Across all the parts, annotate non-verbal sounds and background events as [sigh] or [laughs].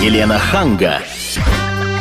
Елена Ханга.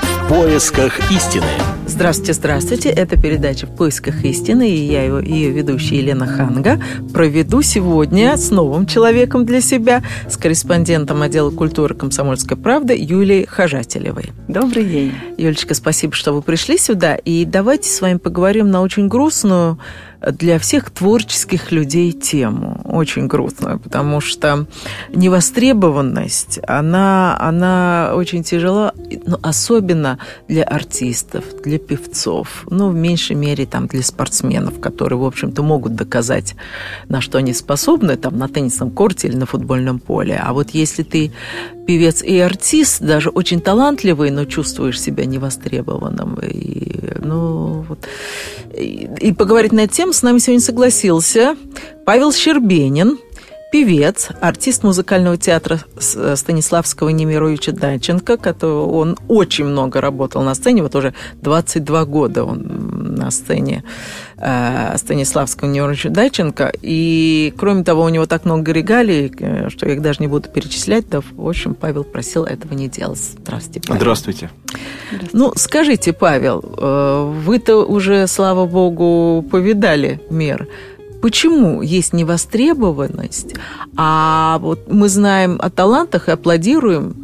В поисках истины. Здравствуйте, здравствуйте. Это передача «В поисках истины», и я ее, ее ведущая Елена Ханга проведу сегодня с новым человеком для себя, с корреспондентом отдела культуры «Комсомольской правды» Юлией Хожателевой. Добрый день. Юлечка, спасибо, что вы пришли сюда. И давайте с вами поговорим на очень грустную для всех творческих людей тему, очень грустную, потому что невостребованность, она, она очень тяжела, но особенно для артистов, для певцов, ну, в меньшей мере там для спортсменов, которые, в общем-то, могут доказать, на что они способны, там, на теннисном корте или на футбольном поле. А вот если ты певец и артист, даже очень талантливый, но чувствуешь себя невостребованным. И, ну, вот. и, и поговорить на тему с нами сегодня согласился Павел Щербенин, певец, артист музыкального театра э, Станиславского Немировича Даченко, который он очень много работал на сцене, вот уже 22 года он на сцене Станиславского Немировича Даченко, и кроме того, у него так много регалий, э, что я их даже не буду перечислять, да, в общем, Павел просил этого не делать. Здравствуйте, Павел. Здравствуйте. Ну, скажите, Павел, вы-то уже, слава богу, повидали мир. Почему есть невостребованность, а вот мы знаем о талантах и аплодируем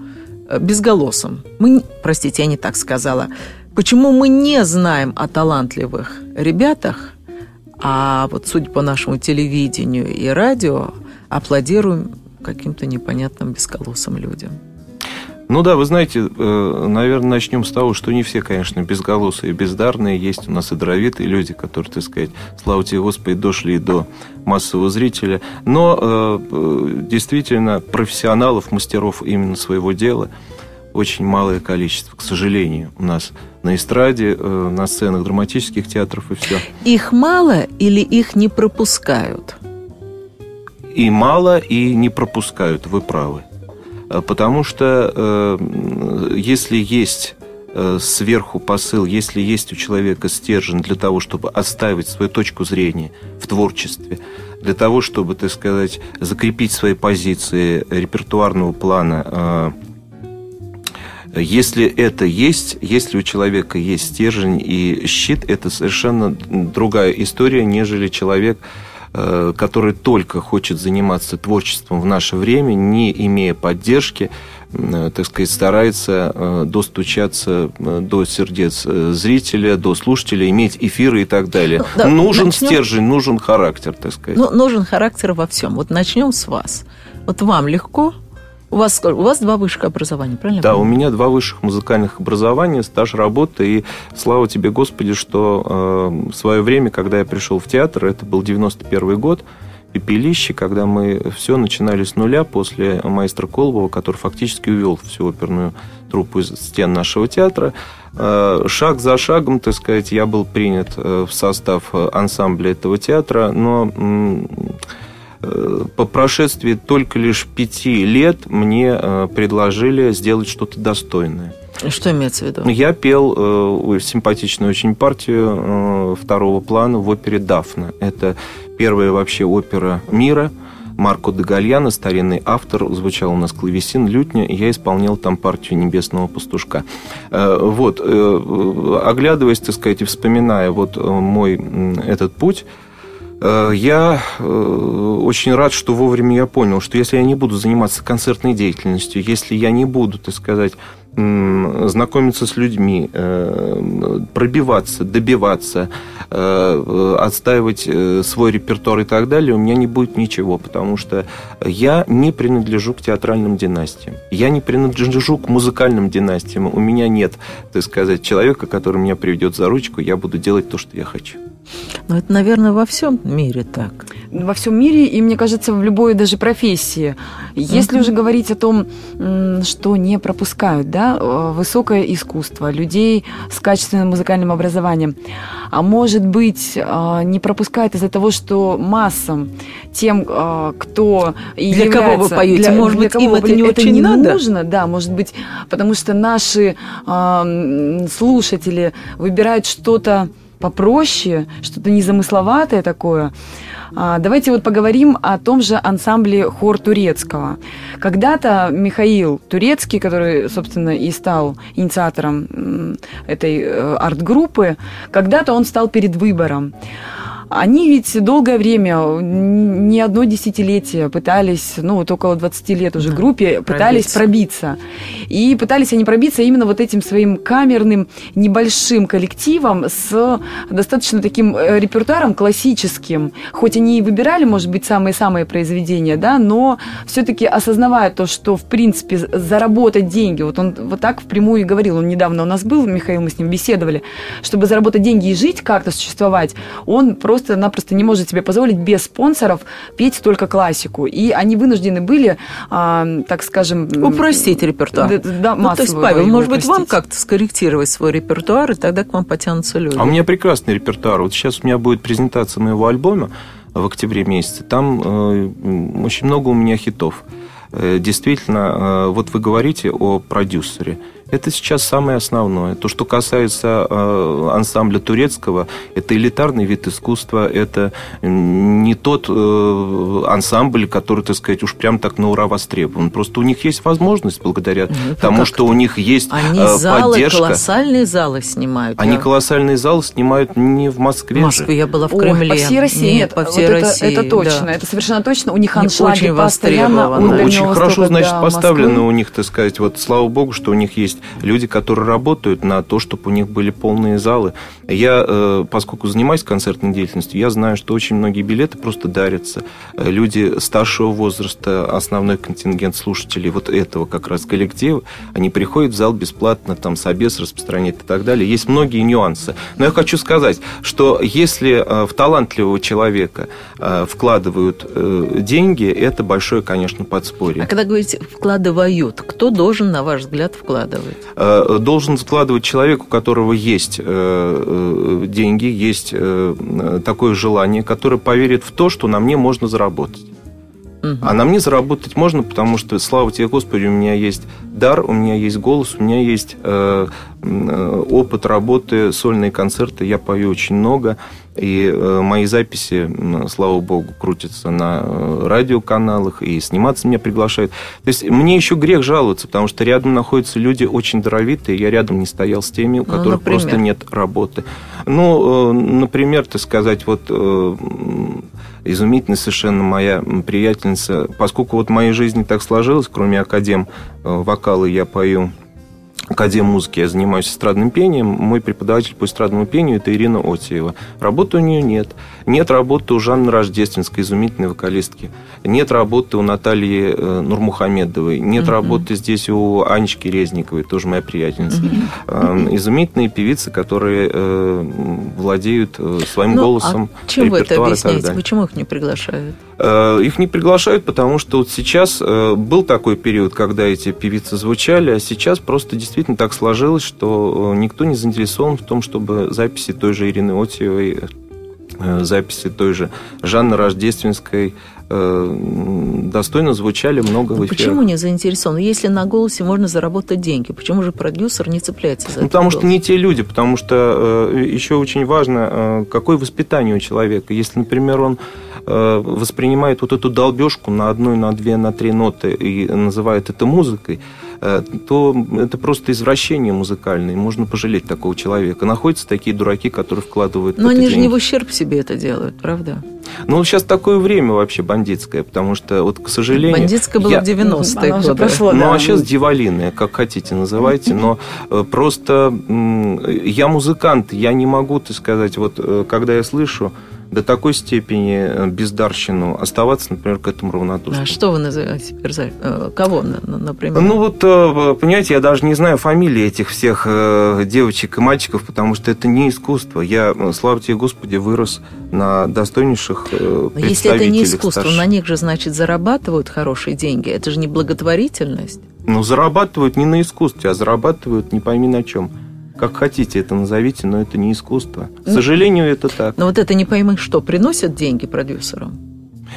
э, безголосым? Мы, простите, я не так сказала. Почему мы не знаем о талантливых ребятах, а вот судя по нашему телевидению и радио, аплодируем каким-то непонятным безголосым людям? Ну да, вы знаете, э, наверное, начнем с того, что не все, конечно, безголосые и бездарные. Есть у нас и даровитые люди, которые, так сказать, слава тебе, Господи, дошли до массового зрителя. Но э, э, действительно профессионалов, мастеров именно своего дела очень малое количество, к сожалению, у нас на эстраде, на сценах драматических театров и все. Их мало или их не пропускают? И мало, и не пропускают, вы правы. Э, потому что э, если есть э, сверху посыл, если есть у человека стержень для того, чтобы оставить свою точку зрения в творчестве, для того, чтобы, так сказать, закрепить свои позиции репертуарного плана, если это есть, если у человека есть стержень и щит, это совершенно другая история, нежели человек, Э, который только хочет заниматься творчеством в наше время, не имея поддержки, э, так сказать, старается э, достучаться до сердец зрителя, до слушателя, иметь эфиры и так далее. Ну, да, нужен начнем... стержень, нужен характер, так сказать. Ну, нужен характер во всем. Вот начнем с вас. Вот вам легко у вас, у вас два высших образования, правильно? Да, у меня два высших музыкальных образования, стаж работы. И слава тебе, Господи, что э, в свое время, когда я пришел в театр, это был 91 год, пепелище, когда мы все начинали с нуля после маэстро Колбова, который фактически увел всю оперную труппу из стен нашего театра. Э, шаг за шагом, так сказать, я был принят э, в состав ансамбля этого театра, но Э, по прошествии только лишь пяти лет мне э, предложили сделать что-то достойное. Что имеется в виду? Я пел э, симпатичную очень партию э, второго плана в опере «Дафна». Это первая вообще опера мира. Марко де Гальяно, старинный автор, звучал у нас клавесин, лютня, и я исполнял там партию «Небесного пастушка». Э, вот, э, оглядываясь, так сказать, и вспоминая вот мой этот путь, Э, я э, очень рад, что вовремя я понял, что если я не буду заниматься концертной деятельностью, если я не буду, так сказать, знакомиться с людьми, э, пробиваться, добиваться, отстаивать свой репертуар и так далее, у меня не будет ничего, потому что я не принадлежу к театральным династиям. Я не принадлежу к музыкальным династиям. У меня нет, так сказать, человека, который меня приведет за ручку, я буду делать то, что я хочу. Но это, наверное, во всем мире так. Во всем мире, и мне кажется, в любой даже профессии. Если mm-hmm. уже говорить о том, что не пропускают, да, э, высокое искусство, людей с качественным музыкальным образованием, а может быть, э, не пропускают из-за того, что массам, тем, э, кто для является, кого вы поете, для, может для быть, кого им это не это очень не надо? нужно, да, может быть, потому что наши слушатели выбирают что-то попроще, что-то незамысловатое такое. А, давайте вот поговорим о том же ансамбле хор турецкого. Когда-то Михаил Турецкий, который, собственно, и стал инициатором этой э, арт-группы, когда-то он стал перед выбором. Они ведь долгое время, не одно десятилетие пытались, ну вот около 20 лет уже да, группе, пытались пробиться. И пытались они пробиться именно вот этим своим камерным небольшим коллективом с достаточно таким э, репертуаром классическим. Хоть они и выбирали, может быть, самые-самые произведения, да, но все-таки осознавая то, что, в принципе, заработать деньги, вот он вот так впрямую и говорил, он недавно у нас был, Михаил, мы с ним беседовали, чтобы заработать деньги и жить, как-то существовать, он просто просто-напросто не может себе позволить без спонсоров петь только классику. И они вынуждены были, а, так скажем... Упростить репертуар. Да, ну, то есть, Павел, может быть, вам как-то скорректировать свой репертуар, и тогда к вам потянутся люди. А у меня прекрасный репертуар. Вот сейчас у меня будет презентация моего альбома в октябре месяце. Там э, очень много у меня хитов. Э, действительно, э, вот вы говорите о продюсере. Это сейчас самое основное. То, что касается э, ансамбля турецкого, это элитарный вид искусства, это не тот э, ансамбль, который, так сказать, уж прям так на ура востребован. Просто у них есть возможность, благодаря ну, тому, что у них есть Они э, залы, поддержка. колоссальные залы снимают. Они я... колоссальные залы снимают не в Москве. В Москве я была в Кремле. Ой, по всей России. Нет, по всей вот России. Это, это точно, да. это совершенно точно. У них аншлаги очень постоянно. Ну, очень хорошо, значит, да, поставлено у них, так сказать, вот слава богу, что у них есть люди, которые работают на то, чтобы у них были полные залы. Я, э, поскольку занимаюсь концертной деятельностью, я знаю, что очень многие билеты просто дарятся. Э, люди старшего возраста, основной контингент слушателей вот этого как раз коллектива, они приходят в зал бесплатно, там собес распространяют и так далее. Есть многие нюансы. Но я хочу сказать, что если э, в талантливого человека вкладывают деньги, это большое, конечно, подспорье. А когда говорите «вкладывают», кто должен, на ваш взгляд, вкладывать? Должен складывать человек, у которого есть э, э, деньги, есть э, такое желание, которое поверит в то, что на мне можно заработать. А на мне заработать можно, потому что, слава тебе, Господи, у меня есть дар, у меня есть голос, у меня есть э, опыт работы, сольные концерты, я пою очень много. И э, мои записи, слава богу, крутятся на э, радиоканалах, и сниматься меня приглашают. То есть мне еще грех жаловаться, потому что рядом находятся люди очень даровитые, я рядом не стоял с теми, у ну, которых например? просто нет работы. Ну, э, например, так сказать, вот изумительная совершенно моя приятельница, поскольку вот в моей жизни так сложилось, кроме академ вокала я пою Академии музыки я занимаюсь эстрадным пением. Мой преподаватель по эстрадному пению – это Ирина Отиева. Работы у нее нет. Нет работы у Жанны Рождественской, изумительной вокалистки. Нет работы у Натальи э, Нурмухамедовой. Нет mm-hmm. работы здесь у Анечки Резниковой, тоже моя приятельница. Mm-hmm. Изумительные певицы, которые э, владеют э, своим ну, голосом. А чем вы это объясняете? Почему их не приглашают? Их не приглашают, потому что вот сейчас был такой период, когда эти певицы звучали, а сейчас просто действительно так сложилось, что никто не заинтересован в том, чтобы записи той же Ирины Отиевой Э, записи той же Жанны Рождественской э, достойно звучали много в эфире. Почему не заинтересован? Если на голосе можно заработать деньги, почему же продюсер не цепляется за ну, Потому голос? что не те люди, потому что э, еще очень важно, какое воспитание у человека. Если, например, он воспринимает вот эту долбежку на одну, на две, на три ноты и называет это музыкой, Э, то это просто извращение музыкальное. Можно пожалеть такого человека. Находятся такие дураки, которые вкладывают Но они же не в ущерб себе это делают, правда? Ну, сейчас такое время вообще бандитское, потому что, вот, к сожалению... Бандитское было я... в 90-е годы. Прошло, ну, да. а сейчас дивалины, как хотите называйте, но э, просто я музыкант, я не могу, так сказать, вот, э, когда я слышу до такой степени э, бездарщину оставаться, например, к этому равнодушным. А что вы называете перзаль? Э, кого, например? Ну вот, э, понимаете, я даже не знаю фамилии этих всех девочек и мальчиков, потому что это не искусство. Я, слава тебе, Господи, вырос на достойнейших Но если это не искусство, старших. на них же, значит, зарабатывают хорошие деньги. Это же не благотворительность. Ну, зарабатывают не на искусстве, а зарабатывают не пойми на чем как хотите это назовите, но это не искусство. К ну, сожалению, это так. Но вот это не поймы что, приносят деньги продюсерам?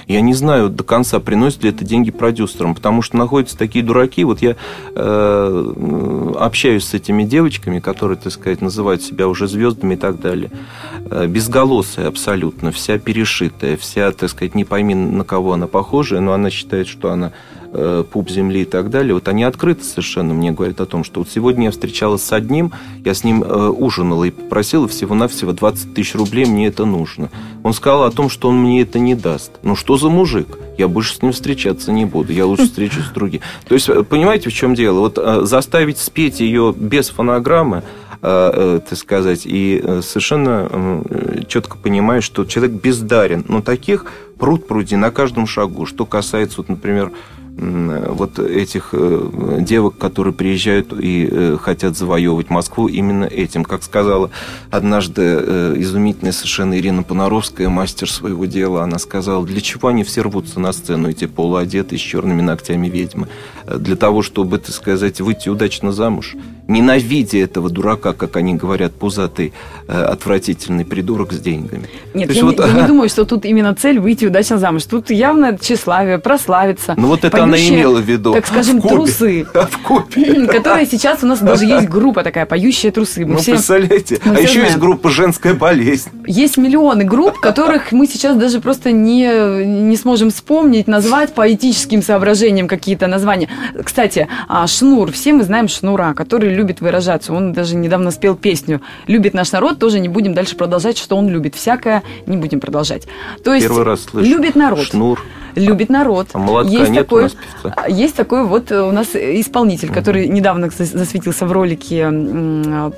Я не знаю до конца, приносит ли это деньги продюсерам, потому что находятся такие дураки. Вот я э, общаюсь с этими девочками, которые, так сказать, называют себя уже звездами и так далее. Э, безголосая абсолютно, вся перешитая, вся, так сказать, не пойми на кого она похожа, но она считает, что она Э, пуп земли и так далее, вот они открыто совершенно мне говорят о том, что вот сегодня я встречалась с одним, я с ним э, ужинала и попросила всего-навсего 20 тысяч рублей, мне это нужно. Он сказал о том, что он мне это не даст. Ну что за мужик? Я больше с ним встречаться не буду, я лучше встречусь с другим. То есть, э, понимаете, в чем дело? Вот заставить спеть ее без фонограммы, так сказать, и совершенно четко понимаешь, что человек бездарен. Но таких пруд пруди на каждом шагу. Что касается, вот, например, вот этих э, девок, которые приезжают и э, хотят завоевывать Москву именно этим. Как сказала однажды э, изумительная совершенно Ирина Понаровская, мастер своего дела, она сказала, для чего они все рвутся на сцену, эти полуодетые с черными ногтями ведьмы? Для того, чтобы, так сказать, выйти удачно замуж ненавидя этого дурака, как они говорят, пузатый, э, отвратительный придурок с деньгами. Нет, я, вот... не, я не думаю, что тут именно цель выйти удачно замуж. Тут явно тщеславие, прославиться. Ну вот это поющие, она имела в виду. Так скажем, [laughs] в трусы. А в купе. Которые сейчас у нас даже есть группа такая, поющие трусы. Мы ну, все, представляете? а еще знаем. есть группа «Женская болезнь». Есть миллионы групп, которых мы сейчас даже просто не, не сможем вспомнить, назвать по этическим соображениям какие-то названия. Кстати, а, Шнур, все мы знаем Шнура, который любит выражаться. Он даже недавно спел песню «Любит наш народ», тоже не будем дальше продолжать, что он любит. Всякое не будем продолжать. То есть Первый раз слышу. любит народ. Шнур любит народ. А молотка есть нет такой, у нас певца? Есть такой вот у нас исполнитель, который недавно засветился в ролике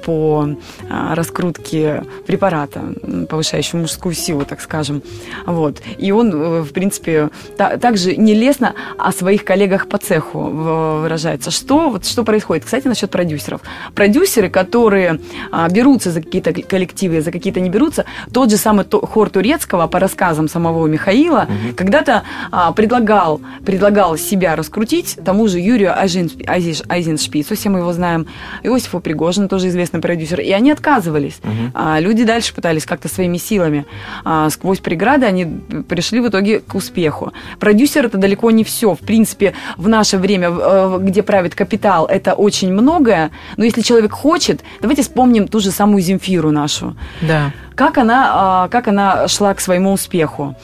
по а, раскрутке препарата, повышающего мужскую силу, так скажем. Вот. И он, э, в принципе, также нелестно о своих коллегах по цеху выражается. Что, вот, что происходит? Кстати, насчет продюсеров. Продюсеры, которые а, берутся за какие-то коллективы, за какие-то не берутся, тот же самый хор Турецкого, по рассказам самого Михаила, угу. когда-то а, предлагал, предлагал себя раскрутить тому же Юрию Айзеншпицу, все мы его знаем, Иосифу Пригожину, тоже известный продюсер, и они отказывались. Угу. А, люди дальше пытались как-то своими силами. А, сквозь преграды они пришли в итоге к успеху. Продюсер это далеко не все. В принципе, в наше время, э, где правит капитал, это очень многое, но если человек хочет, давайте вспомним ту же самую Земфиру нашу. Да как она, а, как она шла к своему успеху.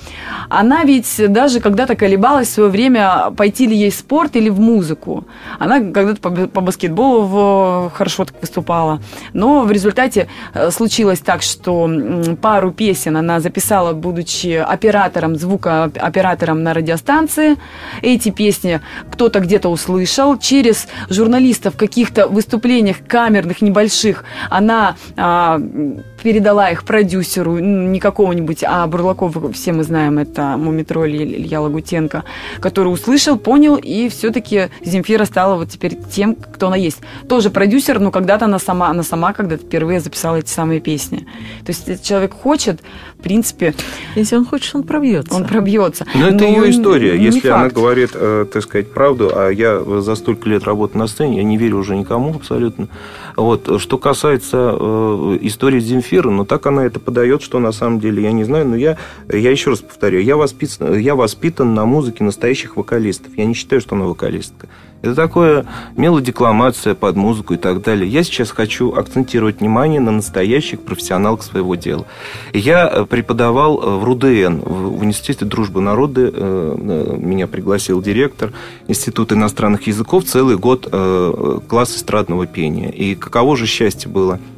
Она ведь даже когда-то колебалась в свое время, пойти ли ей в спорт или в музыку. Она когда-то по, по баскетболу в, хорошо так выступала. Но в результате э, случилось так, что пару песен она записала, будучи оператором, звукооператором на радиостанции. Эти песни кто-то где-то услышал. Через журналистов в каких-то выступлениях камерных, небольших, она а, передала их продюсеру, не какого-нибудь, а Бурлаков, все мы знаем, это Мумитроль Илья Лагутенко, который услышал, понял, и все-таки Земфира стала вот теперь тем, кто она есть. Тоже продюсер, но когда-то она сама, она сама когда-то впервые записала эти самые песни. То есть если человек хочет, в принципе... Если он хочет, он пробьется. Он пробьется. Но, но это ее история. Если факт. она говорит, э, так сказать, правду, а я за столько лет работы на сцене, я не верю уже никому абсолютно. Вот. Что касается э, истории Земфиры, ну так она это подает, что на самом деле, я не знаю, но я, я еще раз повторю, я воспитан, я воспитан на музыке настоящих вокалистов. Я не считаю, что она вокалистка. Это такое мелодекламация под музыку и так далее. Я сейчас хочу акцентировать внимание на настоящих профессионалах своего дела. Я э, преподавал э, в РУДН, в Университете дружбы народы. Э, меня пригласил директор Института иностранных языков целый год класс эстрадного пения. И каково же счастье было –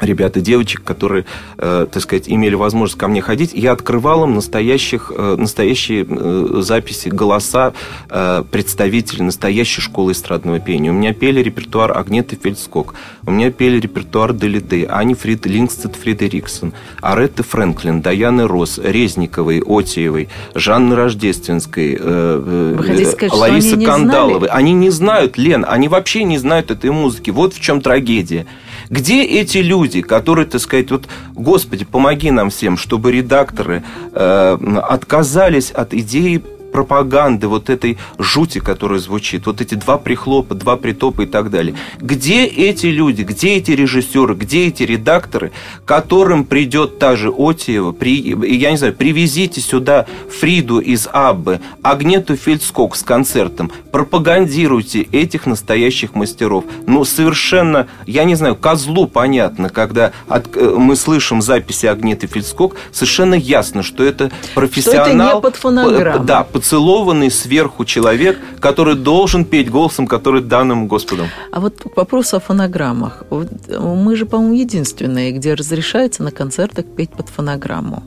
ребят и девочек, которые, э, так сказать, имели возможность ко мне ходить, я открывал им настоящих, э, настоящие э, записи, голоса э, представителей настоящей школы эстрадного пения. У меня пели репертуар Агнеты Фельдскок, у меня пели репертуар Делиды, Ани Фрид, Лингстед Фредериксон, Аретты Фрэнклин, Даяны Рос, Резниковой, Отиевой, Жанны Рождественской, э, э, сказать, Ларисы Кандаловой. Они не знают, Лен, они вообще не знают этой музыки. Вот в чем трагедия. Где эти люди, которые, так сказать, вот, Господи, помоги нам всем, чтобы редакторы э, отказались от идеи пропаганды, вот этой жути, которая звучит, вот эти два прихлопа, два притопа и так далее. Где эти люди, где эти режиссеры, где эти редакторы, которым придет та же Отиева, при, я не знаю, привезите сюда Фриду из Аббы, Агнету Фельдскок с концертом, пропагандируйте этих настоящих мастеров. Ну, совершенно, я не знаю, козлу понятно, когда от, э, мы слышим записи Агнеты Фельдскок, совершенно ясно, что это профессионал. Что это не под фонограмму. Да, поцелованный сверху человек, который должен петь голосом, который данным Господом. А вот к вопросу о фонограммах. Мы же, по-моему, единственные, где разрешается на концертах петь под фонограмму.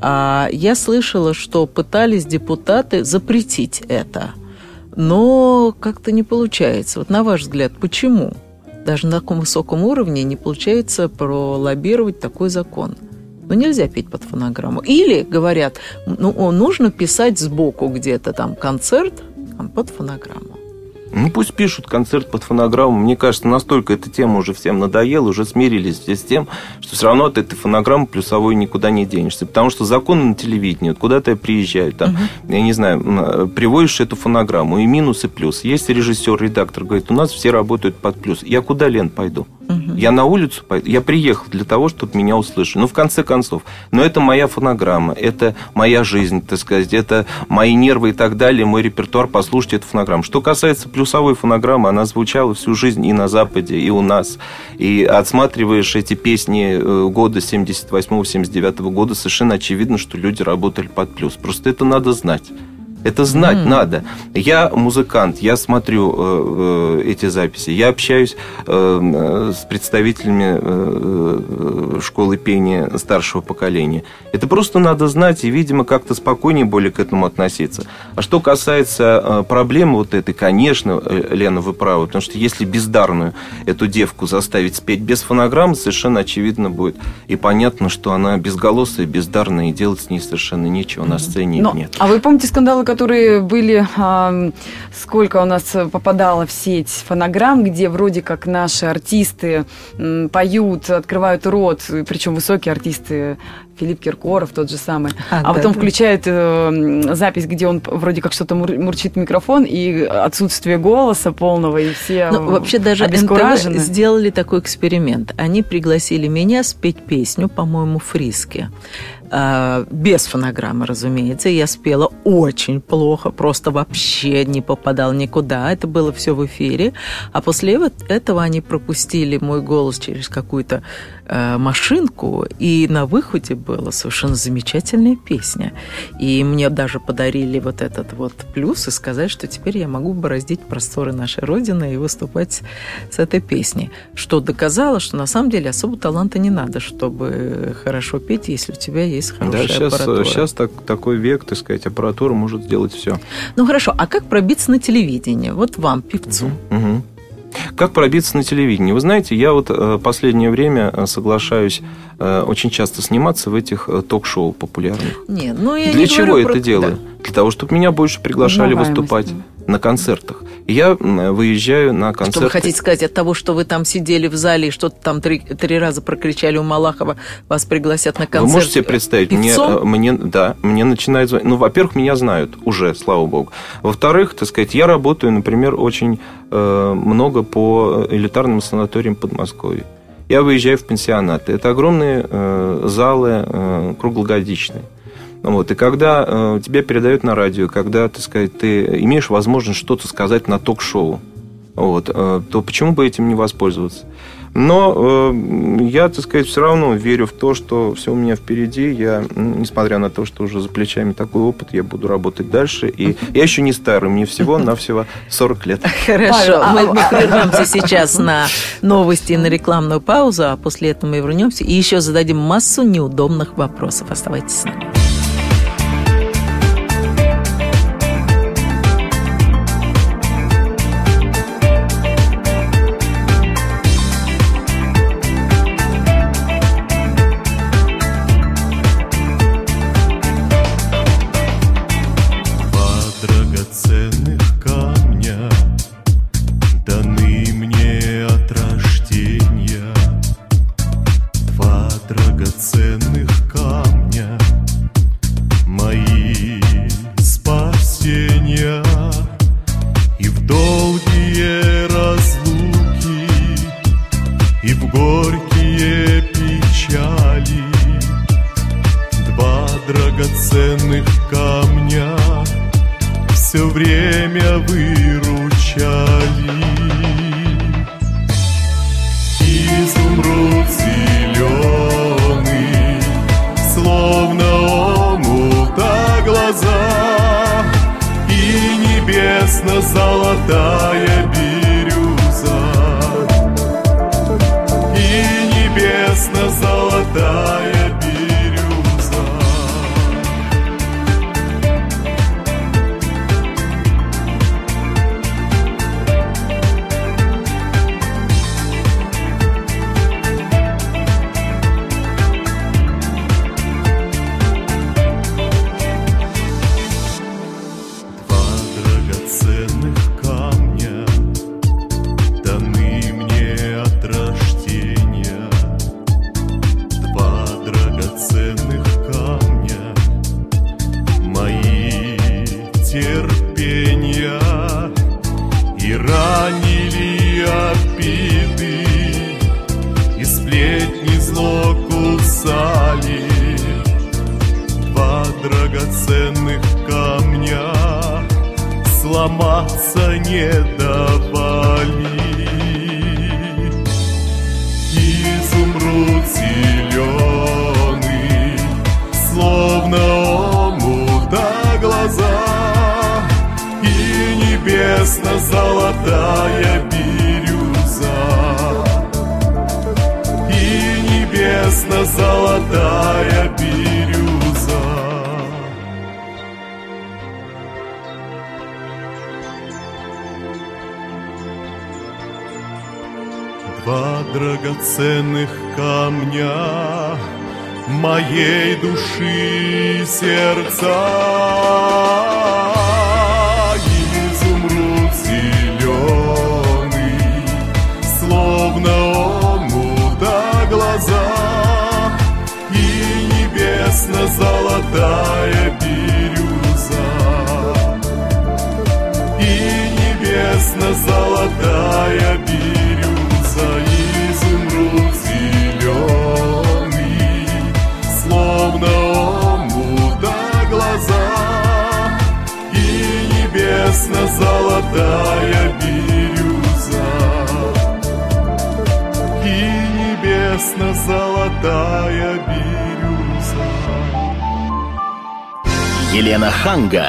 А я слышала, что пытались депутаты запретить это. Но как-то не получается. Вот на ваш взгляд, почему? Даже на таком высоком уровне не получается пролоббировать такой закон. Ну, нельзя петь под фонограмму. Или, говорят, ну, нужно писать сбоку где-то там концерт там, под фонограмму. Ну, пусть пишут концерт под фонограмму. Мне кажется, настолько эта тема уже всем надоела, уже смирились с тем, что все равно от этой фонограммы плюсовой никуда не денешься. Потому что законы на телевидении, вот куда-то я приезжаю, там, угу. я не знаю, приводишь эту фонограмму, и минус, и плюс. Есть режиссер, редактор, говорит, у нас все работают под плюс. Я куда, Лен, пойду? Угу. Я на улицу пойду. Я приехал для того, чтобы меня услышали. Ну, в конце концов. Но это моя фонограмма, это моя жизнь, так сказать, это мои нервы и так далее, мой репертуар, послушайте эту фонограмму. Что касается плюсовой фонограммы, она звучала всю жизнь и на Западе, и у нас. И отсматриваешь эти песни э, года 78-79 года, совершенно очевидно, что люди работали под плюс. Просто это надо знать. Это знать mm. надо. Я музыкант, я смотрю э, э, эти записи, я общаюсь э, с представителями э, школы пения старшего поколения. Это просто надо знать и, видимо, как-то спокойнее более к этому относиться. А что касается э, проблемы вот этой, конечно, э, Лена, вы правы, потому что если бездарную эту девку заставить спеть без фонограммы, совершенно очевидно будет и понятно, что она безголосая, бездарная, и делать с ней совершенно нечего на сцене Но, нет. А вы помните скандалы, которые были, а, сколько у нас попадало в сеть фонограмм, где вроде как наши артисты поют, открывают рот, причем высокие артисты Филипп Киркоров тот же самый. А, а потом да. включают э, запись, где он вроде как что-то мур- мурчит микрофон, и отсутствие голоса полного, и все ну, Вообще даже НТВ сделали такой эксперимент. Они пригласили меня спеть песню, по-моему, «Фриски». А, без фонограммы, разумеется. Я спела очень плохо, просто вообще не попадал никуда. Это было все в эфире. А после этого они пропустили мой голос через какую-то э, машинку, и на выходе была совершенно замечательная песня. И мне даже подарили вот этот вот плюс и сказать, что теперь я могу бороздить просторы нашей Родины и выступать с этой песней. Что доказало, что на самом деле особо таланта не надо, чтобы хорошо петь, если у тебя есть есть хорошая да, сейчас, аппаратура. Сейчас так, такой век, так сказать, аппаратура может сделать все. Ну хорошо, а как пробиться на телевидение? Вот вам, певцу. Угу, угу. Как пробиться на телевидении? Вы знаете, я вот э, последнее время э, соглашаюсь э, очень часто сниматься в этих ток-шоу популярных. Нет, ну я Для не чего это про... делаю? Да. Для того, чтобы меня больше приглашали выступать на концертах. Я выезжаю на концерты. Что вы хотите сказать, от того, что вы там сидели в зале и что-то там три, три раза прокричали у Малахова, вас пригласят на концерт Вы можете себе представить, мне, мне, да, мне начинают звонить. Ну, во-первых, меня знают уже, слава богу. Во-вторых, так сказать, я работаю, например, очень много по элитарным санаториям Подмосковья. Я выезжаю в пенсионаты. Это огромные э, залы э, круглогодичные. Вот. И когда э, тебя передают на радио, когда, так сказать, ты имеешь возможность что-то сказать на ток-шоу, вот, э, то почему бы этим не воспользоваться? Но э, я, так сказать, все равно верю в то, что все у меня впереди. Я, несмотря на то, что уже за плечами такой опыт, я буду работать дальше. И [laughs] я еще не старый, мне всего на всего 40 лет. [laughs] Хорошо, мы, мы прервемся сейчас на новости и на рекламную паузу, а после этого мы вернемся и еще зададим массу неудобных вопросов. Оставайтесь с нами. изумруд зеленый, словно омута глаза, и небесно-золотая бирюза, и небесно-золотая драгоценных камня моей души сердца. Изумруд зеленый, словно омута глаза, и небесно-золотая бирюза, и небесно-золотая бирюза, небесно-золотая бирюза, и небесно-золотая бирюза. Елена Ханга.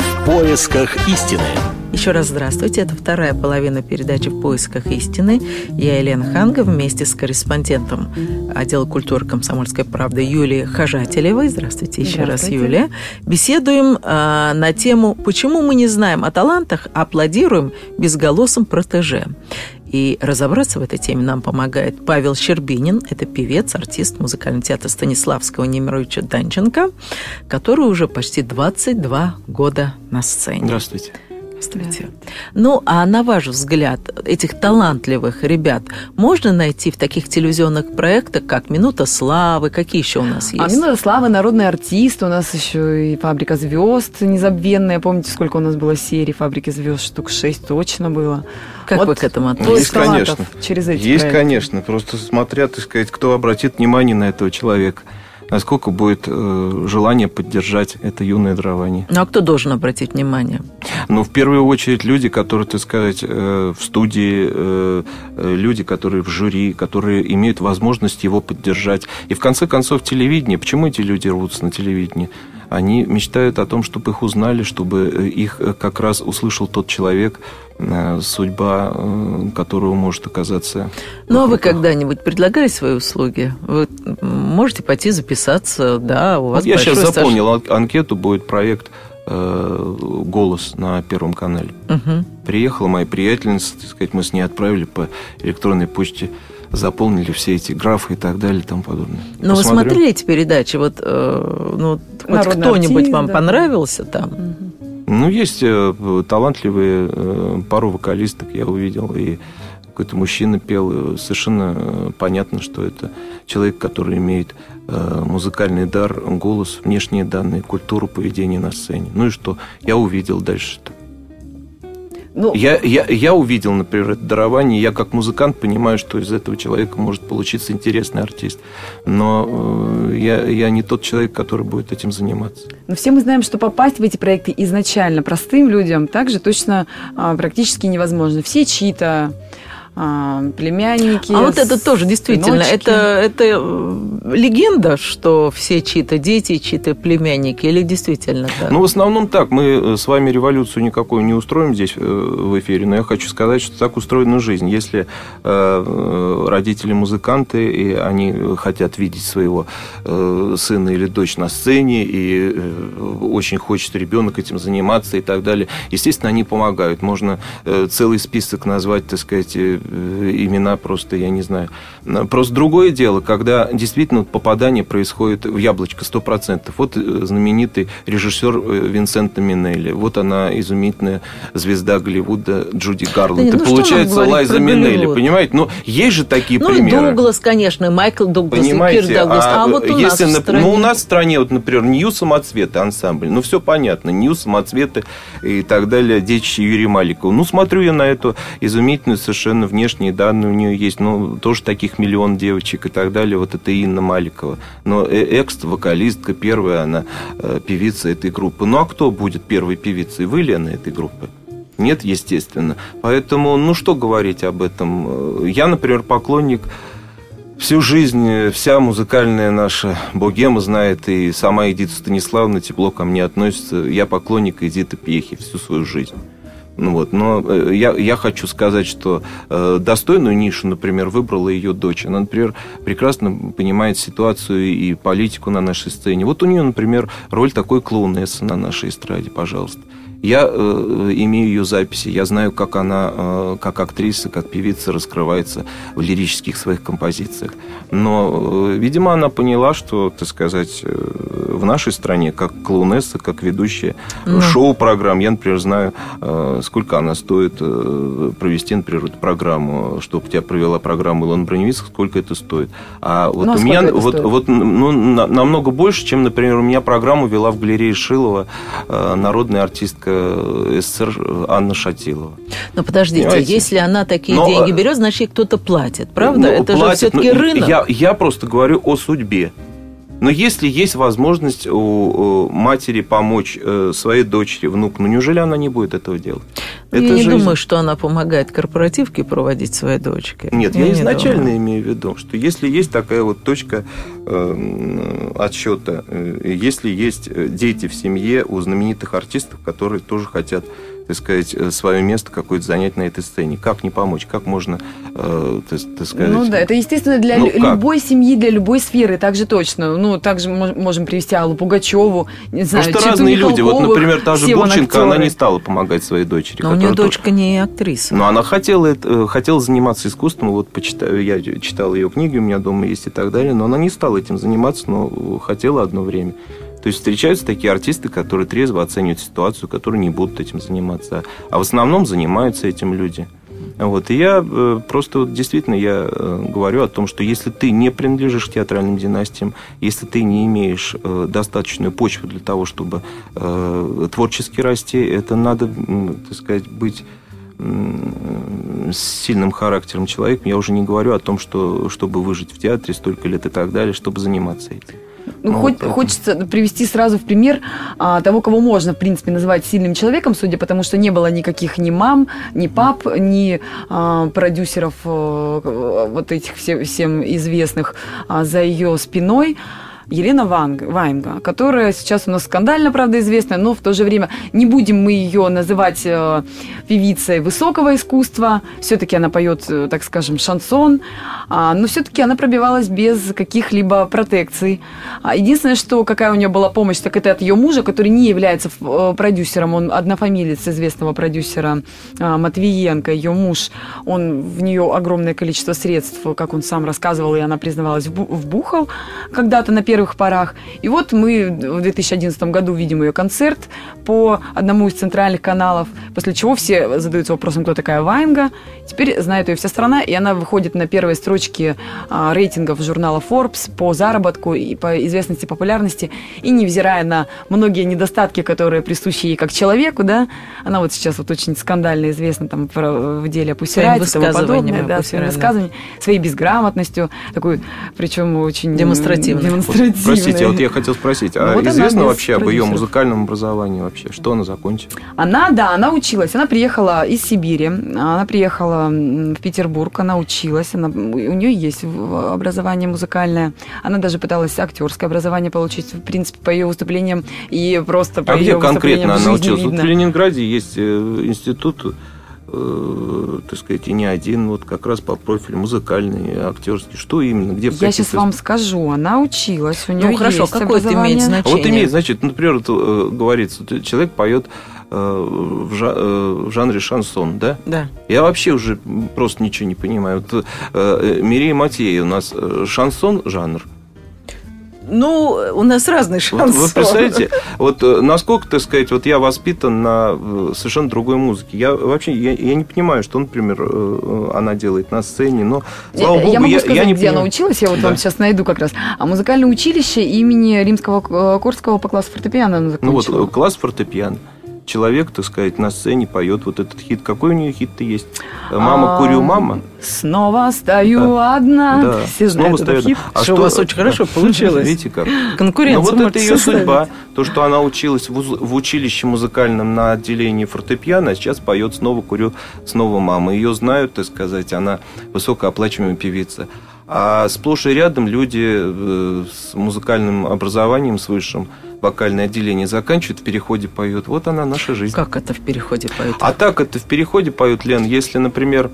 В поисках истины. Еще раз здравствуйте. Это вторая половина передачи «В поисках истины». Я Елена Ханга вместе с корреспондентом отдела культуры комсомольской правды Юлией Хожателевой. Здравствуйте еще раз, Здравствуйте. Юлия. Беседуем а, на тему «Почему мы не знаем о талантах, а аплодируем безголосым протеже?» И разобраться в этой теме нам помогает Павел Щербинин. Это певец, артист музыкального театра Станиславского Немировича Данченко, который уже почти 22 года на сцене. Здравствуйте. Здравствуйте. Ну, а на ваш взгляд, этих талантливых ребят можно найти в таких телевизионных проектах, как «Минута славы», какие еще у нас есть? А «Минута славы», «Народный артист», у нас еще и «Фабрика звезд» незабвенная. Помните, сколько у нас было серий «Фабрики звезд»? Штук шесть точно было. Как Вот вы к этому то относитесь? есть талантов через эти Есть, проекты. конечно. Просто смотря, так сказать, кто обратит внимание на этого человека. Насколько будет э, желание поддержать это юное дарование. Ну, а кто должен обратить внимание? Ну, в первую очередь, люди, которые, так сказать, э, в студии, э, э, люди, которые в жюри, которые имеют возможность его поддержать. И в конце концов, телевидение. Почему эти люди рвутся на телевидение? Они мечтают о том, чтобы их узнали, чтобы э, их э, как раз услышал тот человек, э, судьба которого может оказаться. Ну, а вы когда-нибудь предлагали свои услуги? Вы можете пойти записаться, да, у вас Вот я сейчас стаж. заполнил ан- анкету, будет проект «Голос» на Первом канале. Мгм. Приехала моя приятельница, так сказать, мы с ней отправили по электронной почте, заполнили все эти графы и так далее и тому подобное. Ну, вы смотрели эти передачи? Вот, э, ну, хоть кто-нибудь вам да. понравился там? Ну, есть э, талантливые э, пару вокалисток я увидел, и какой-то мужчина пел. Совершенно э, понятно, что это человек, который имеет э, музыкальный дар, голос, внешние данные, культуру поведения на сцене. Ну и что? Я увидел дальше что. Ну, Я, я, я увидел, например, это дарование, я как музыкант понимаю, что из этого человека может получиться интересный артист. Но э, я, я не тот человек, который будет этим заниматься. Но все мы знаем, что попасть в эти проекты изначально простым людям также точно а, практически невозможно. Все чьи-то а, племянники. А вот это тоже действительно, это, это э, легенда, что все чьи-то дети, чьи-то племянники, или действительно так? Ну, в основном так. Мы э, с вами революцию никакую не устроим здесь э, в эфире, но я хочу сказать, что так устроена жизнь. Если э, родители музыканты, и они хотят видеть своего э, сына или дочь на сцене, и э, очень хочет ребенок этим заниматься и так далее, естественно, они помогают. Можно э, целый список назвать, так сказать, имена просто, я не знаю. Просто другое дело, когда действительно попадание происходит в яблочко 100%. Вот э, знаменитый режиссер э, Винсента Минелли. Вот она, изумительная звезда Голливуда Джуди Гарланд. Да ну получается Лайза Минелли, понимаете? Ну, есть же такие ну, примеры. Дуглас, конечно, Майкл Дуглас, Понимаете, Кир Дуглас. А, вот у нас если, в нап- стране... ну, у нас в стране, вот, например, Нью самоцветы ансамбль, ну, все понятно, Нью самоцветы и так далее, детище Юрия Маликова. Ну, смотрю я на эту изумительную совершенно внешние данные у нее есть, ну, тоже таких миллион девочек и так далее, вот это Инна Маликова. Но э- экс-вокалистка, первая она э, певица этой группы. Ну, а кто будет первой певицей? Вы, Лена, этой группы? Нет, естественно. Поэтому, ну, что говорить об этом? Э, Я, например, поклонник Всю жизнь вся музыкальная наша богема знает, и сама Эдита Станиславовна тепло ко мне относится. Я поклонник Эдиты Пьехи всю свою жизнь. Ну вот, но э, я, я хочу сказать, что э, достойную нишу, например, выбрала ее дочь. Она, например, прекрасно понимает ситуацию и политику на нашей сцене. Вот у нее, например, роль такой клоунессы на нашей эстраде, пожалуйста. Я э, имею ее записи, я знаю, как она, э, как актриса, как певица раскрывается в лирических своих композициях. Но, э, видимо, она поняла, что, так сказать, э, в нашей стране, как клоунесса, как ведущая Ну. шоу-программ, я, например, знаю, э, сколько она стоит э, провести, например, программу, чтобы тебя провела программу Илона Броневицкая, сколько это стоит. А вот Ну, а у меня вот, стоит? вот ну, на- намного больше, чем, например, у меня программу вела в галерее Шилова э, народная артистка СССР Анна Шатилова. Но подождите, Понимаете? если она такие Но, деньги э, берет, значит, ей кто-то платит, правда? Ну, это же платят, все-таки рынок. Я, я просто говорю о судьбе. Но если есть возможность у, матери помочь э, своей дочери, внуку, ну неужели она не будет этого делать? Ну, я Это не жизнь. думаю, что она помогает корпоративки проводить своей дочке. Нет, я, не изначально думаю. имею в виду, что если есть такая вот точка э, отсчета, э, если есть э, дети в семье у знаменитых артистов, которые тоже хотят так сказать, э, свое место какое-то занять на этой сцене. Как не помочь? Как можно, э, так, так сказать... Ну да, это естественно для Ну, лю- как? любой семьи, для любой сферы, также точно. Ну, также мож- можем привести Аллу Пугачеву, не знаю, Просто Читу разные люди. Вот, например, та же Гурченко, она не стала помогать своей дочери. Но у нее которая тоже- дочка не актриса. Но она хотела, э, хотела заниматься искусством, вот почитаю, я читал ее книги, у меня дома есть и так далее, но она не стала этим заниматься, но хотела одно время. То есть встречаются такие артисты, которые трезво оценивают ситуацию, которые не будут этим заниматься. А в основном занимаются этим люди. Вот. И я э, просто вот действительно я э, говорю о том, что если ты не принадлежишь к театральным династиям, если ты не имеешь э, достаточную почву для того, чтобы творчески расти, это надо, так сказать, быть с сильным характером человеком. Я уже не говорю о том, что чтобы выжить в театре столько лет и так далее, чтобы заниматься этим. Ну, Ну, хоть, вот хочется привести сразу в пример а, того, кого можно, в принципе, называть сильным человеком, судя потому, что не было никаких ни мам, ни пап, ни а, продюсеров э, вот этих все- всем известных а, за ее спиной. Елена Ванг, Ваенга, которая сейчас у нас скандально, правда, известная, но в то же время не будем мы ее называть э, певицей высокого искусства. Все-таки она поет, э, так скажем, шансон, а, но все-таки она пробивалась без каких-либо протекций. А Единственное, что какая у нее была помощь, так это от ее мужа, который не является э, продюсером, он однофамилец известного продюсера а, Матвиенко, ее муж, он в нее огромное количество средств, как он сам рассказывал, и она признавалась, вбу- вбухал когда-то на первых порах. И вот мы в 2011 году видим ее концерт по одному из центральных каналов, после чего все задаются вопросом, кто такая Ваенга. Теперь знает ее вся страна, и она выходит на первые строчки а, рейтингов журнала Forbes по заработку и по известности, популярности. И невзирая на многие недостатки, которые присущи ей как человеку, да, она вот сейчас вот очень скандально известна там в деле Riot и тому подобное, да, своими высказываниями, своей безграмотностью, такой, причем очень Демонстративной. демонстративной, противной. Простите, вот я хотел спросить, а Ну, вот известно вообще об ее музыкальном образовании вообще? Что она закончила? Она, да, она училась. Она приехала из Сибири. Она приехала в Петербург. Она училась. Она, у нее есть образование музыкальное. Она даже пыталась актерское образование получить. В принципе, по ее выступлениям и просто по А ее где конкретно она училась? Вот в Ленинграде есть э, институт, э, так сказать, и не один, вот как раз по профилю музыкальный, актерский. Что именно? Где? в Я сейчас вам скажу. Она училась. У нее Ну хорошо, есть какое это имеет. А значение? Вот имеет, значит, например, вот, э, говорится, человек поет э, в, э, в жанре шансон, да? Да. Я вообще уже просто ничего не понимаю. Вот, э, Мирея Матея у нас шансон жанр. Ну, у нас разный Вот шансон. вы представляете, вот э, насколько, так сказать, вот я воспитан на э, совершенно другой музыке. Я вообще я, я не понимаю, что, например, э, она делает на сцене, но слава я, богу, я могу я, сказать, я не где она понимаю. училась, я вот Да. вам сейчас найду как раз. А музыкальное училище имени Римского Корского по классу фортепиано она Ну вот закончила. класс фортепиано. Человек, так сказать, на сцене поет вот этот хит. Какой у нее хит-то есть? Э, Мама А, курю, мама. Снова стою одна. Да. Все Снова стою одна. А Что у вас очень хорошо получилось. Видите как? Конкуренцию Ну вот это можете ее составить. судьба. То, что она училась в, уз- в училище музыкальном на отделении фортепиано, а сейчас поет снова курю, снова мама. Ее знают, так сказать, она высокооплачиваемая певица. А сплошь и рядом люди э, с музыкальным образованием, с высшим, вокальное отделение заканчивают, в переходе поют. Вот она наша жизнь. Как это в переходе поют? А так это в переходе поют, Лен, если, например,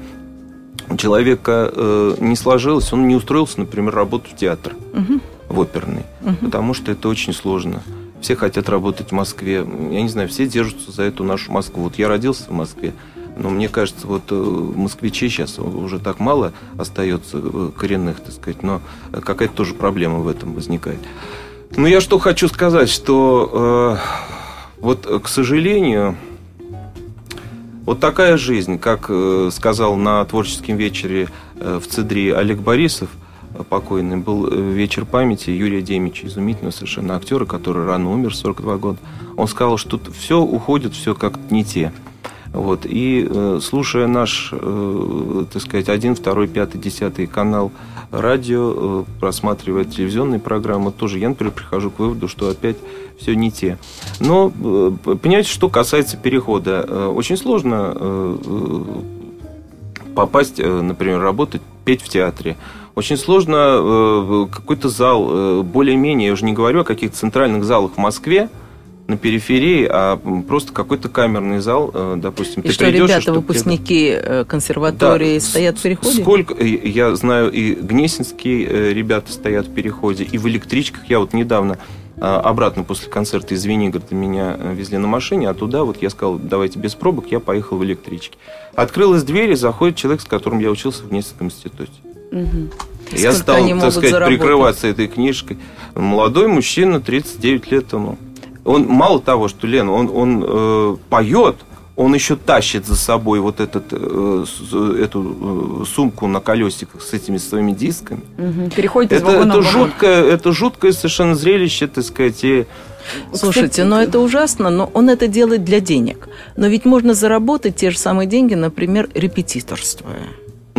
у человека э, не сложилось, он не устроился, например, работать в театр, Мгм. в оперный, Мгм. потому что это очень сложно. Все хотят работать в Москве. Я не знаю, все держатся за эту нашу Москву. Вот я родился в Москве, но мне кажется, вот э, москвичей сейчас уже так мало остается э, коренных, так сказать, но какая-то тоже проблема в этом возникает. Ну, я что хочу сказать, что э, вот, э, к сожалению, вот такая жизнь, как э, сказал на творческом вечере э, в Цедре Олег Борисов, покойный, был вечер памяти Юрия Демича, изумительного совершенно актера, который рано умер, в 42 года. Он сказал, что тут все уходит, все как не те. Вот. И э, слушая наш, э, так сказать, один, второй, пятый, десятый канал радио, э, просматривая телевизионные программы, тоже я, например, прихожу к выводу, что опять все не те. Но, э, понимаете, что касается перехода, э, очень сложно э, э, попасть, э, например, работать, петь в театре. Очень сложно э, какой-то зал, э, более-менее, я уже не говорю о каких-то центральных залах в Москве, на периферии, а просто какой-то камерный зал, э, допустим, И ты что, придешь, ребята, тебе- выпускники э, консерватории Да, стоят в переходе? Сколько, э, я знаю, и гнесинские ребята стоят в переходе, и в электричках. Я вот недавно обратно после концерта из Звенигорода меня везли на машине, а туда вот я сказал, давайте без пробок, я поехал в электричке. Открылась дверь, и заходит человек, с которым я учился в Гнесинском институте. Мгм. Я Сколько стал, так сказать, заработать? прикрываться этой книжкой. Молодой мужчина, 39 лет ему. Он мало того, что Лен, он, он э, поет, он еще тащит за собой вот этот, э, с- эту э, сумку на колесиках с этими своими дисками. Мгм. Переходит из Это, вагона это в вагон. жуткое, это жуткое совершенно зрелище, так сказать. И Слушайте, Кстати, но это ужасно, но он это делает для денег. Но ведь можно заработать те же самые деньги, например, репетиторствуя.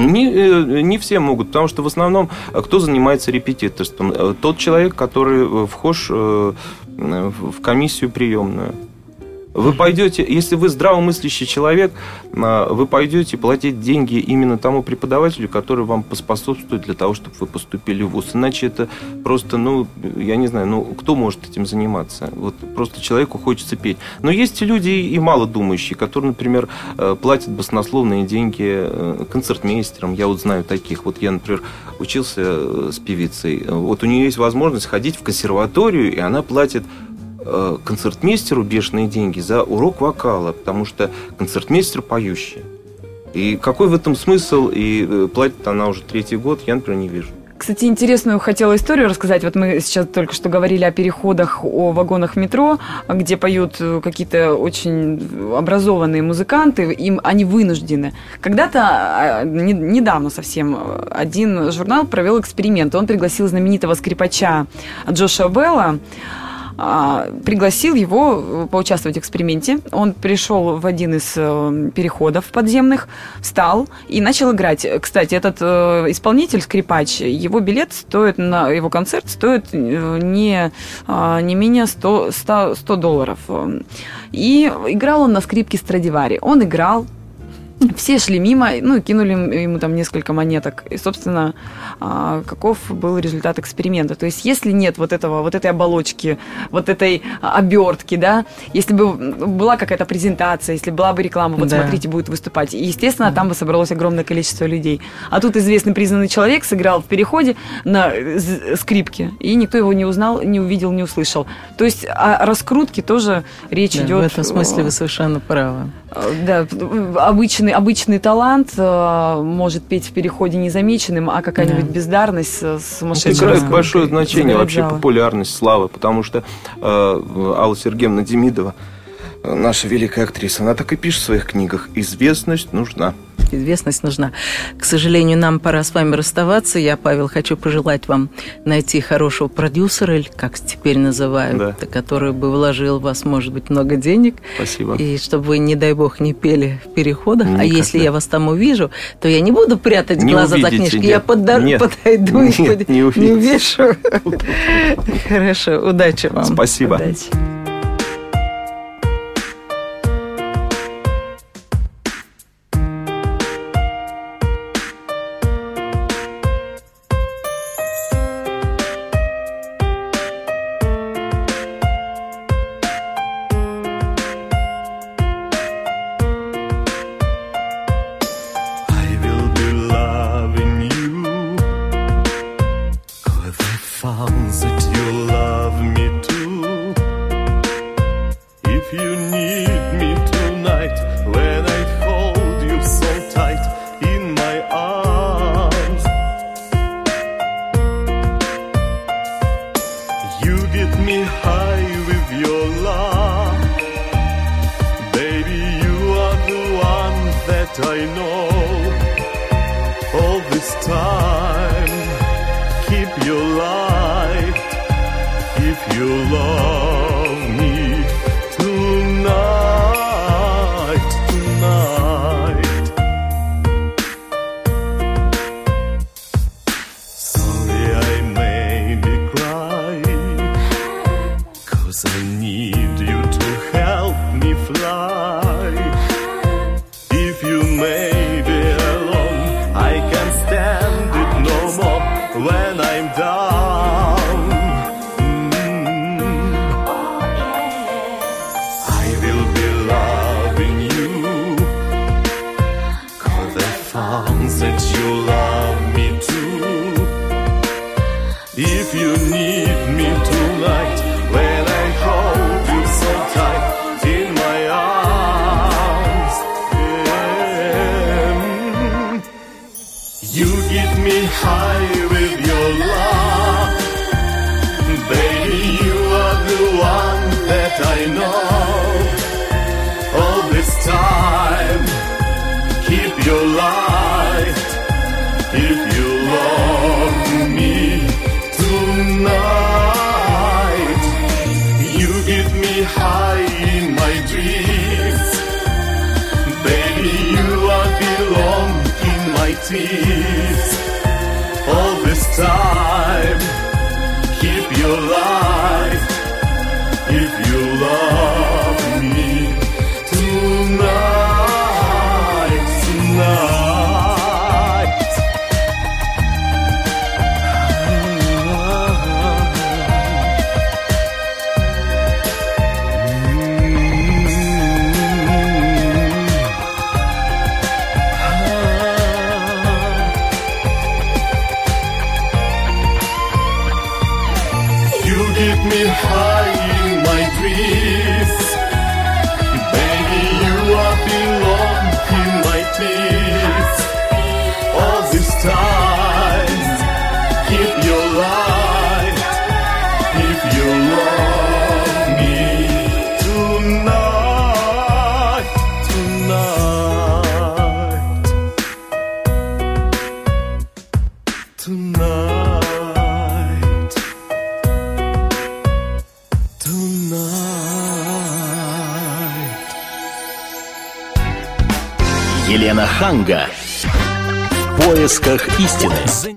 Не, э, не все могут, потому что в основном э, кто занимается репетиторством? Э, Тот человек, который вхож в комиссию приемную. Вы пойдете, если вы здравомыслящий человек, а, вы пойдете платить деньги именно тому преподавателю, который вам поспособствует для того, чтобы вы поступили в ВУЗ. Иначе это просто, ну, я не знаю, ну, кто может этим заниматься? Вот просто человеку хочется петь. Но есть люди и малодумающие, которые, например, э, платят баснословные деньги э, концертмейстерам. Я вот знаю таких. Вот я, например, учился э, с певицей. Вот у нее есть возможность ходить в консерваторию, и она платит концертмейстеру бешеные деньги за урок вокала, потому что концертмейстер поющий. И какой в этом смысл? И э, платит она уже третий год, я, например, не вижу. Кстати, интересную хотела историю рассказать. Вот мы сейчас только что говорили о переходах, о вагонах метро, где поют э, какие-то очень образованные музыканты, им они вынуждены. Когда-то, а, не- недавно совсем, э, один журнал провел эксперимент. Он пригласил знаменитого скрипача Джоша Белла пригласил его э, поучаствовать в эксперименте. Он пришел в один из э, переходов подземных, встал и начал играть. Кстати, этот э, исполнитель, скрипач, его билет стоит на его концерт стоит не, а, не менее 100, 100, 100 долларов. И играл он на скрипке Страдивари. Он играл, все шли мимо, ну, и кинули ему там несколько монеток. И, собственно, а, каков был результат эксперимента. То есть, если нет вот этого, вот этой оболочки, вот этой обертки, да, если бы была какая-то презентация, если была бы реклама, вот Да. смотрите, будет выступать, и, естественно, там бы собралось огромное количество людей. А тут известный признанный человек сыграл в переходе на э, скрипке, и никто его не узнал, не увидел, не услышал. То есть, о раскрутке тоже речь Да, идет. в этом смысле э, вы совершенно правы. Э, Да, обычный, обычный талант э, может петь в переходе незамеченным, а какая-нибудь Да. бездарность с- Это сумасшедшей играет раскруткой большое значение вообще популярность, слава, потому что э, Алла Сергеевна Демидова, э, наша великая актриса, она так и пишет в своих книгах: известность нужна. Известность нужна. К сожалению, нам пора с вами расставаться. Я, Павел, хочу пожелать вам найти хорошего продюсера, или как теперь называют, Да. который бы вложил в вас, может быть, много денег. Спасибо. И чтобы вы, не дай бог, не пели в переходах. А Никогда. если я вас там увижу, то я не буду прятать Не глаза за увидите, книжкой. нет. Я подда- Нет. подойду и Нет, под- не увидите. [laughs] увижу. Хорошо, удачи вам. Спасибо. Удачи. Your light if you love Ханга. В поисках истины.